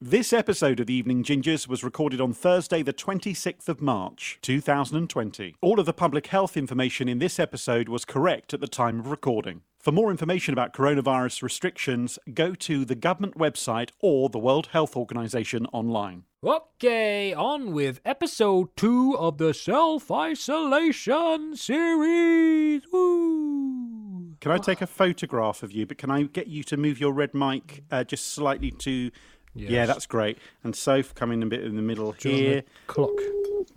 This episode of the Evening Gingers was recorded on Thursday, the 26th of March, 2020. All of the public health information in this episode was correct at the time of recording. For more information about coronavirus restrictions, go to the government website or the World Health Organization online. Okay, on with episode two of the self isolation series. Woo! Can I take a photograph of you? But can I get you to move your red mic uh, just slightly to. Yeah, that's great. And Soph coming a bit in the middle Do here. the Clock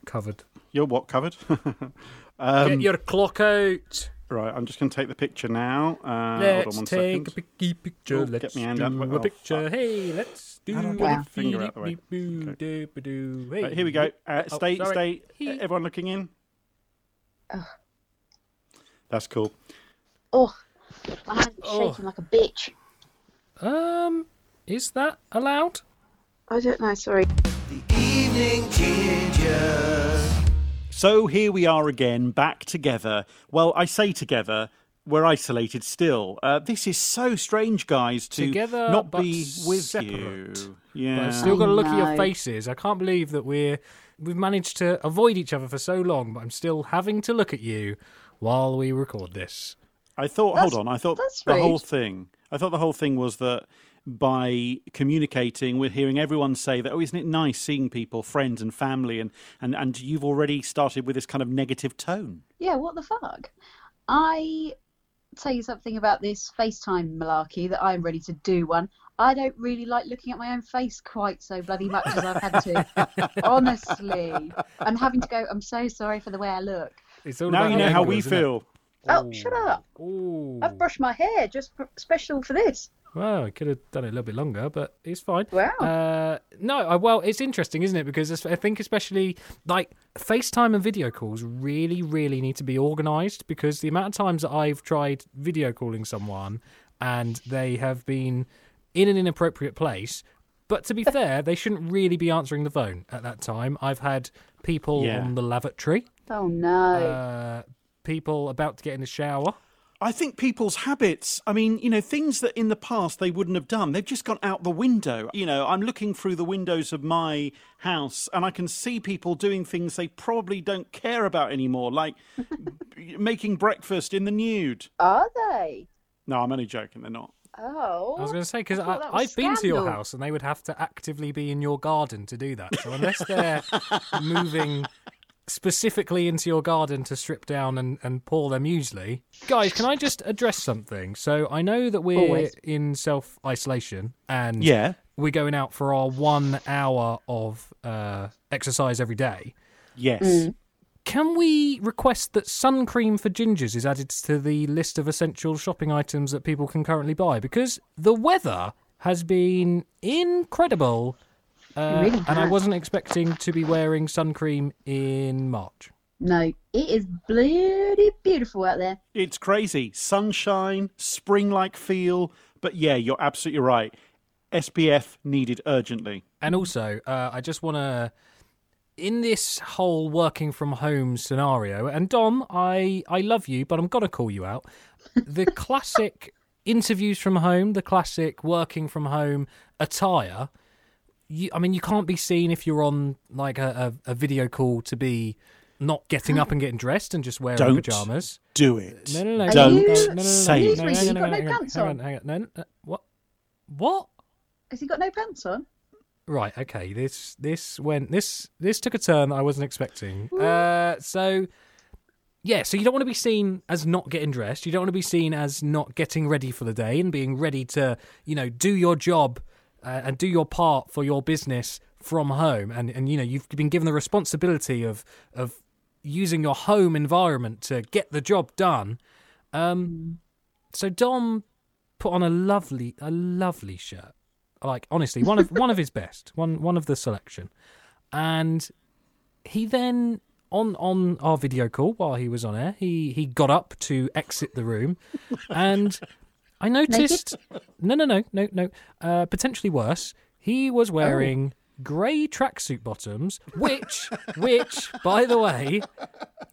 covered. You're what covered? um, Get your clock out. Right, I'm just going to take the picture now. Uh, hold on Let's one take a picky picture. Oh, let's get my hand do out. a Oh, picture. fuck. Hey, let's do How do I a get my finger out the way? beep-beep-boo, Okay. Hey. Right, here we go. Uh, Oh, stay, sorry. stay. He- Everyone looking in. That's cool. Oh, my hand's Oh. shaking like a bitch. Um, is that allowed? I don't know, sorry. So here we are again, back together. Well, I say together. We're isolated still. Uh, this is so strange, guys, to Together, not be with separate. you. But Yeah. I've still got to look at your faces. I can't believe that we're we've managed to avoid each other for so long, but I'm still having to look at you while we record this. I thought. That's- hold on. I thought that's the whole thing. I thought the whole thing was that by communicating, we're hearing everyone say that. Oh, isn't it nice seeing people, friends and family, and and and you've already started with this kind of negative tone. Yeah, what the fuck? I tell you something about this FaceTime malarkey that I'm ready to do one. I don't really like looking at my own face quite so bloody much as I've had to. Honestly. I'm having to go, I'm so sorry for the way I look. It's all now you know the how we isn't it? feel. Oh, shut up. Ooh. I've brushed my hair just for, special for this. Well, I could have done it a little bit longer, but it's fine. Wow. Uh, no, I, well, it's interesting, isn't it? Because I think especially like FaceTime and video calls really, really need to be organised because the amount of times that I've tried video calling someone and they have been in an inappropriate place. But to be fair, they shouldn't really be answering the phone at that time. I've had people Yeah. on the lavatory, Oh, no. uh, people about to get in the shower. I think people's habits, I mean, you know, things that in the past they wouldn't have done, they've just gone out the window. You know, I'm looking through the windows of my house and I can see people doing things they probably don't care about anymore, like making breakfast in the nude. Are they? No, I'm only joking, they're not. Oh. I was going to say because I thought that was I've been to your house and they would have to actively be in your garden to do that. So unless they're moving specifically into your garden to strip down and, and pour their muesli, guys, can I just address something? So I know that we're Always. in self isolation and Yeah. we're going out for our one hour of uh, exercise every day. Yes. Can we request that sun cream for gingers is added to the list of essential shopping items that people can currently buy? Because the weather has been incredible, uh, really and I wasn't expecting to be wearing sun cream in March. No, it is bloody beautiful out there. It's crazy. Sunshine, spring like feel. But yeah, you're absolutely right. SPF needed urgently. And also, uh, I just want to, in this whole working from home scenario, and Dom, I I love you, but I'm gonna call you out. The classic interviews from home, the classic working from home attire. You, I mean, you can't be seen if you're on like a, a, a video call to be not getting up and getting dressed and just wearing Don't pajamas. Do it. No, no, no. Don't no, no, no, say it. Seriously, you got no, on, pants hang on? hang on. No, uh, what? What? Has he got no pants on? Right. Okay. This this went this this took a turn that I wasn't expecting. Uh, so yeah. So you don't want to be seen as not getting dressed. You don't want to be seen as not getting ready for the day and being ready to you know do your job uh, and do your part for your business from home. And and you know you've been given the responsibility of of using your home environment to get the job done. Um, so Dom put on a lovely a lovely shirt like honestly one of one of his best one one of the selection and he then on on our video call while he was on air he he got up to exit the room and i noticed no no no no no. Uh potentially worse. He was wearing grey tracksuit bottoms which which by the way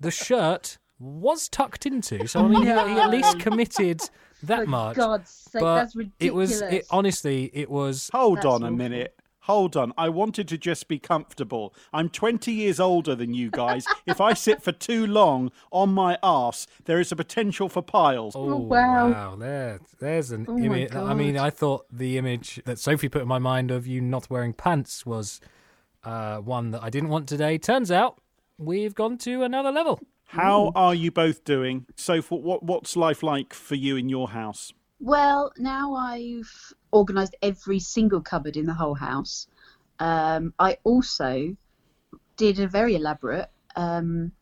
the shirt was tucked into. So i mean he, he at least committed that For much. God's sake, but that's it was it honestly it was Hold That's on a awful. minute. Hold on. I wanted to just be comfortable. I'm 20 years older than you guys. if I sit for too long on my arse, there is a potential for piles. Oh, wow. There, there's an Oh my image. I mean, I thought the image that Sophie put in my mind of you not wearing pants was uh, one that I didn't want today. Turns out we've gone to another level. How are you both doing? So, for what what's life like for you in your house? Well, now I've organised every single cupboard in the whole house. Um, I also did a very elaborate um,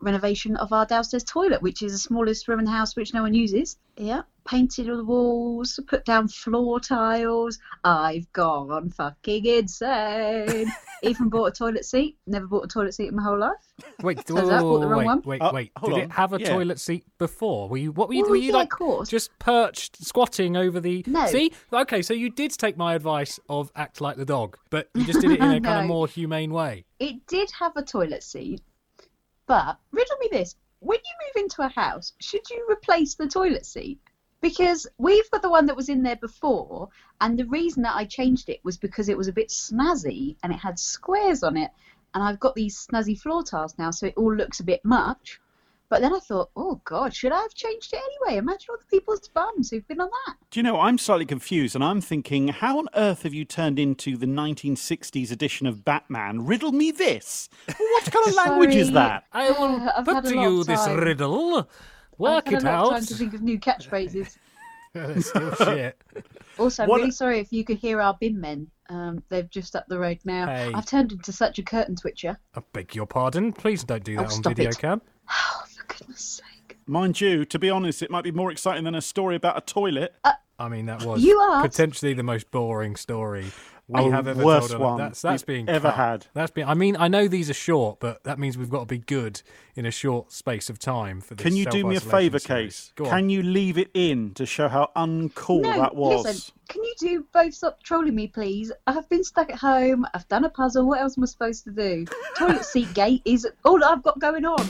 renovation of our downstairs toilet, which is the smallest room in the house which no one uses. Yeah, painted all the walls, put down floor tiles. I've gone fucking insane. Even bought a toilet seat. Never bought a toilet seat in my whole life. Wait, Turns out I bought the wrong wait, one. wait, Uh, wait. hold Did on. it have a Yeah. toilet seat before? Were you? What were you? Oh, were you yeah, like of course. just perched, squatting over the? No. See, okay, so you did take my advice of act like the dog, but you just did it in a kind of No. more humane way. It did have a toilet seat, but riddle me this: when you move into a house, should you replace the toilet seat? Because we've got the one that was in there before, and the reason that I changed it was because it was a bit snazzy and it had squares on it, and I've got these snazzy floor tiles now, so it all looks a bit much. But then I thought, oh God, should I have changed it anyway? Imagine all the people's bums who've been on that. Do you know, I'm slightly confused and I'm thinking, how on earth have you turned into the 1960s edition of Batman? Riddle me this. What kind of language is that? I will I've put to you of this riddle. Work I've had it a lot of out. time to think of new catchphrases. Still shit. Also, I'm What- really sorry if you could hear our bin men. Um, they're just up the road now. Hey. I've turned into such a curtain twitcher. I beg your pardon. Please don't do that Oh, on video it. cam. Oh, for goodness sake. Mind you, to be honest, it might be more exciting than a story about a toilet. I mean, that was You asked. potentially the most boring story we Oh, have ever worst told. on- one That's that's we've being ever cut. had. That's been. I mean, I know these are short, but that means we've got to be good in a short space of time for this. Can you do me a favour. Case? Go on. Can you leave it in to show how uncool no, that was? listen. Can you do both stop trolling me, please? I've been stuck at home. I've done a puzzle. What else am I supposed to do? Toilet seat gate is all I've got going on.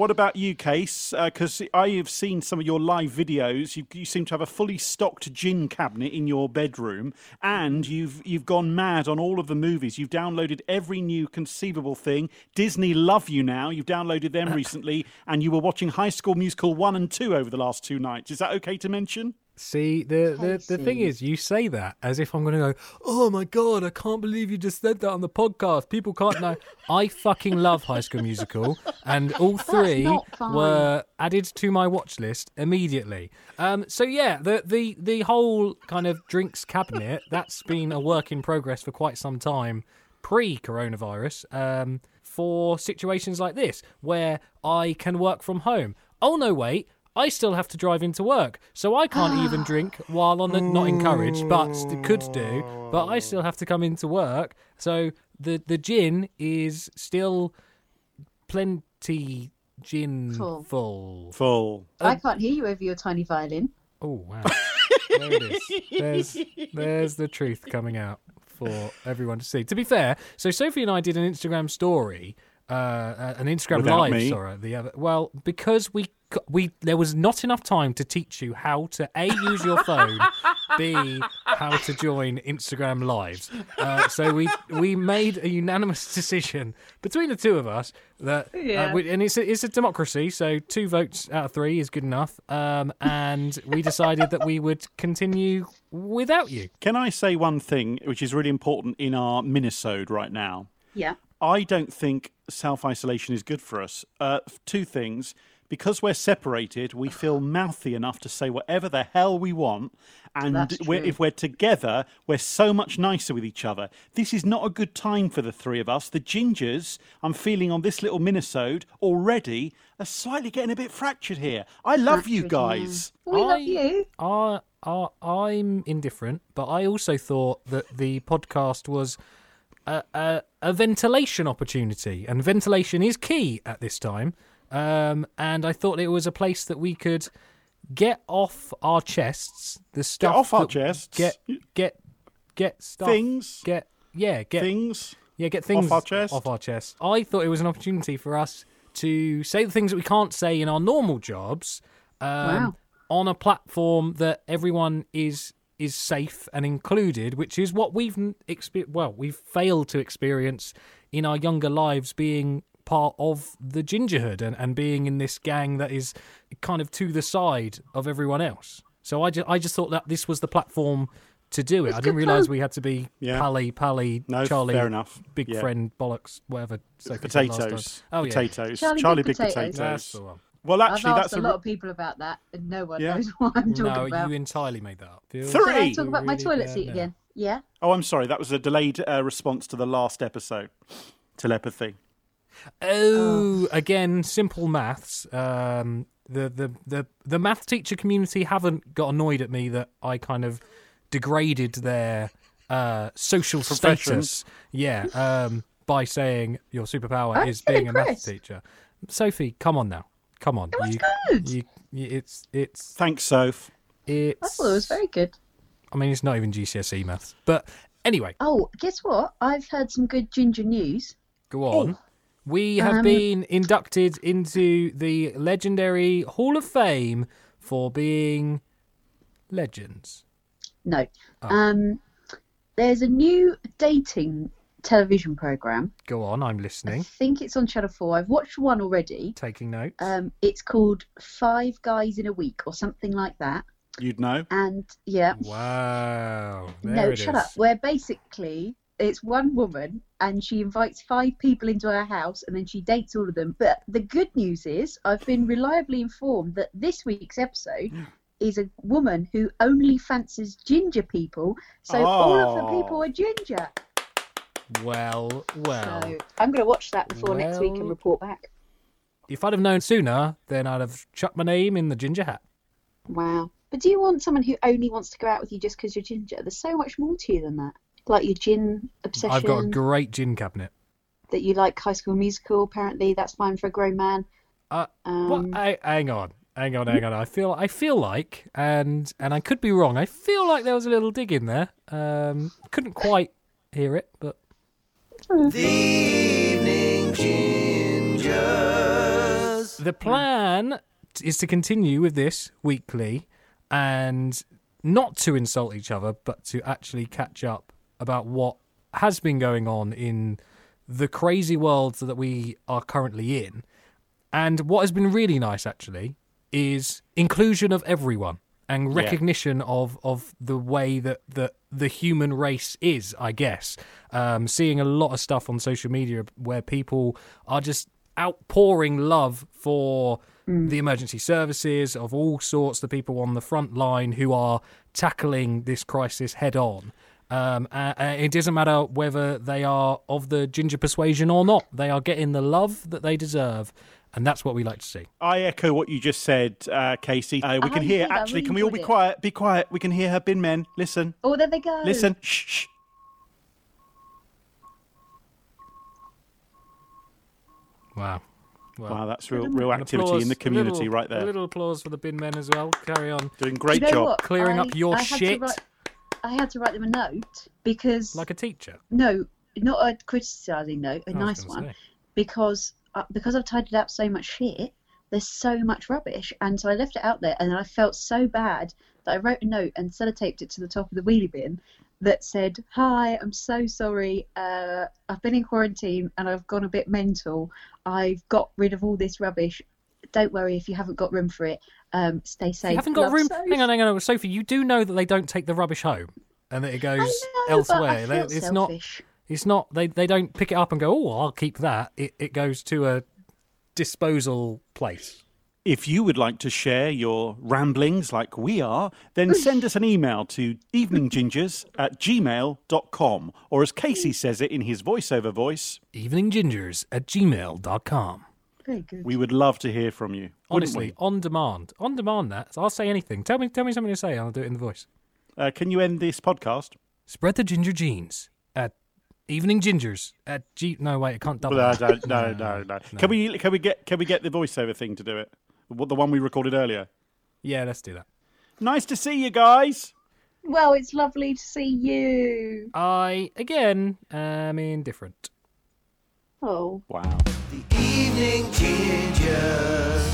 What about you, Case? Uh, because I have seen some of your live videos. You, you seem to have a fully stocked gin cabinet in your bedroom, and you've you've gone mad on all of the movies. You've downloaded every new conceivable thing. Disney love you now. You've downloaded them recently, and you were watching High School Musical one and two over the last two nights. Is that okay to mention? See, the, the, the thing is, you say that as if I'm going to go, oh my God, I can't believe you just said that on the podcast. People can't know. I fucking love High School Musical, and all three were added to my watch list immediately. Um, so, yeah, the, the, the whole kind of drinks cabinet, that's been a work in progress for quite some time pre coronavirus um, for situations like this where I can work from home. Oh, no, wait. I still have to drive into work, so I can't even drink while on the not encouraged, but st- could do. But I still have to come into work, so the the gin is still plenty gin Full. full. Full. I can't hear you over your tiny violin. Oh wow, there it is. There's there's the truth coming out for everyone to see. To be fair, so Sophie and I did an Instagram story, uh, uh, an Instagram Without live. me. Sorry, the other. Well, because we c- we there was not enough time to teach you how to a use your phone, b how to join Instagram lives. Uh, so we we made a unanimous decision between the two of us that uh, Yeah. we, and it's a, it's a democracy, so two votes out of three is good enough. Um, and we decided that we would continue without you. Can I say one thing which is really important in our minisode right now? Yeah. I don't think self isolation is good for us. Uh, two things. Because we're separated, we feel mouthy enough to say whatever the hell we want. And we're, if we're together, we're so much nicer with each other. This is not a good time for the three of us. The gingers I'm feeling on this little minisode already are slightly getting a bit fractured here. I love you Fractured, yeah. guys. We I- love you. I, I, I'm indifferent, but I also thought that the podcast was a, a, a ventilation opportunity, and ventilation is key at this time. Um, and I thought it was a place that we could get off our chests the stuff. off our that- chests? Get get get stuff. Things. Get yeah. Get Things. yeah. Get things off our chest? Off our chest. I thought it was an opportunity for us to say the things that we can't say in our normal jobs. Um, Wow. on a platform that everyone is is safe and included, which is what we've expe- well we've failed to experience in our younger lives, being part of the gingerhood and, and being in this gang that is kind of to the side of everyone else. So I just I just thought that this was the platform to do it. It's I didn't realise fun. we had to be Yeah. Pally, Pally, No, Charlie, fair enough. big Yeah. friend, bollocks, whatever. Sophie said last time. Potatoes. Oh yeah, potatoes. Charlie Charlie, Big Big Potatoes. that's Potatoes. the one. Well, I've actually, asked that's a a lot of people about that, and no one Yeah. knows what I'm talking No, about. you entirely made that up. Three. Can I talk about my Really toilet seat now. again? Yeah. Oh, I'm sorry. That was a delayed uh, response to the last episode. Telepathy. Oh, again, simple maths. Um, the, the the the math teacher community haven't got annoyed at me that I kind of degraded their uh, social status. Yeah, um, by saying your superpower is being a math teacher. Sophie, come on now, come on. It was you, good. You, you, it's it's Thanks, Soph. it's. I thought it was very good. I mean, it's not even GCSE maths, but anyway, Oh, guess what? I've heard some good ginger news. Go on. We have Um, been inducted into the legendary Hall of Fame for being legends. No. Oh. Um, there's a new dating television program. Go on, I'm listening. I think it's on Channel 4. I've watched one already. taking notes. Um, it's called Five Guys in a Week or something like that. You'd know. And yeah, wow. There no, it shut is. up. Where basically it's one woman and she invites five people into her house and then she dates all of them. But the good news is, I've been reliably informed that this week's episode is a woman who only fancies ginger people. So all of the Oh. people are ginger. Well, well. So I'm going to watch that before next week and report back. If I'd have known sooner, then I'd have chucked my name in the ginger hat. Wow. But do you want someone who only wants to go out with you just because you're ginger? There's so much more to you than that. Like your gin obsession. I've got a great gin cabinet. that you like High School Musical. Apparently, that's fine for a grown man. Uh, Um, what? I, hang on, hang on, hang on. I feel, I feel like, and and I could be wrong. I feel like there was a little dig in there. Um, couldn't quite hear it, but The evening. the plan is to continue with this weekly, and not to insult each other, but to actually catch up about what has been going on in the crazy world that we are currently in. And what has been really nice, actually, is inclusion of everyone and recognition of, of the way that, that the human race is, I guess. Um, seeing a lot of stuff on social media where people are just outpouring love for the emergency services of all sorts, the people on the front line who are tackling this crisis head on. Um, uh, uh, it doesn't matter whether they are of the ginger persuasion or not. They are getting the love that they deserve, and that's what we like to see. I echo what you just said, uh, Casey. Uh, we Oh, can hear. did, Actually, really can we all be it. quiet? Be quiet. We can hear her bin men. Listen. Oh, there they go. Listen. Shh. shh. Wow. Well, Wow, that's real, real activity applause- in the community little- right A there. little applause for the bin men as well. Carry on. Doing Do great you know job. what? Clearing I- up your I shit. write- I had to write them a note because Like a teacher. no, not a criticising note, a I nice one, say. because uh, because I've tidied up so much shit. There's so much rubbish, and so I left it out there, and I felt so bad that I wrote a note and sellotaped it to the top of the wheelie bin that said, "Hi, I'm so sorry. Uh, I've been in quarantine and I've gone a bit mental. I've got rid of all this rubbish. Don't worry if you haven't got room for it. Um, stay safe. You haven't got Love, room. Soph." Hang on, hang on, Sophie. You do know that they don't take the rubbish home, and that it goes I know, elsewhere. But I They- felt it's not. It's not. They they don't pick it up and go. Oh, I'll keep that. It it goes to a disposal place. If you would like to share your ramblings like we are, then send us an email to eveninggingers at gmail.com, or as Casey says it in his voiceover voice, Eveninggingers at gmail.com. Very good. we would love to hear from you. wouldn't Honestly, on demand. On demand that. I'll say anything. Tell me tell me something to say, and I'll do it in the voice. Uh, can you end this podcast? Spread the ginger genes at Evening Gingers at G. No, wait, I can't double. No, that. no, no, no, no. Can we can we get can we get the voiceover thing to do it? What the one we recorded earlier? Yeah, let's do that. Nice to see you guys. Well, it's lovely to see you. I again am indifferent. Oh. Wow. Evening Gingers.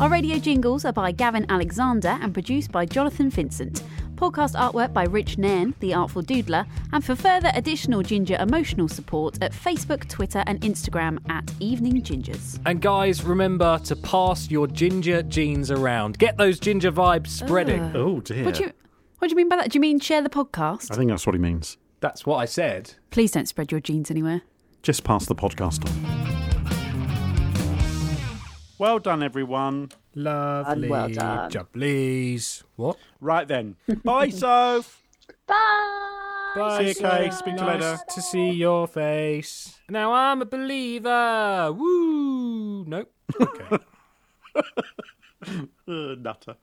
Our radio jingles are by Gavin Alexander and produced by Jonathan Vincent. Podcast artwork by Rich Nairn, the Artful Doodler, and for further additional Ginger emotional support at Facebook, Twitter, and Instagram at Evening Gingers. And guys, remember to pass your ginger genes around. Get those ginger vibes spreading. Ah. Oh dear. What do you What do you mean by that? Do you mean share the podcast? I think that's what he means. That's what I said. Please don't spread your genes anywhere. Just pass the podcast on. Well done, everyone. Lovely. well done. Jubblies. What? Right then. Bye, Soph. Bye. Bye, See you, Kay. Soph. Speak to you Nice later. To see your face. Now I'm a believer. Woo. Nope. Okay. Uh, nutter.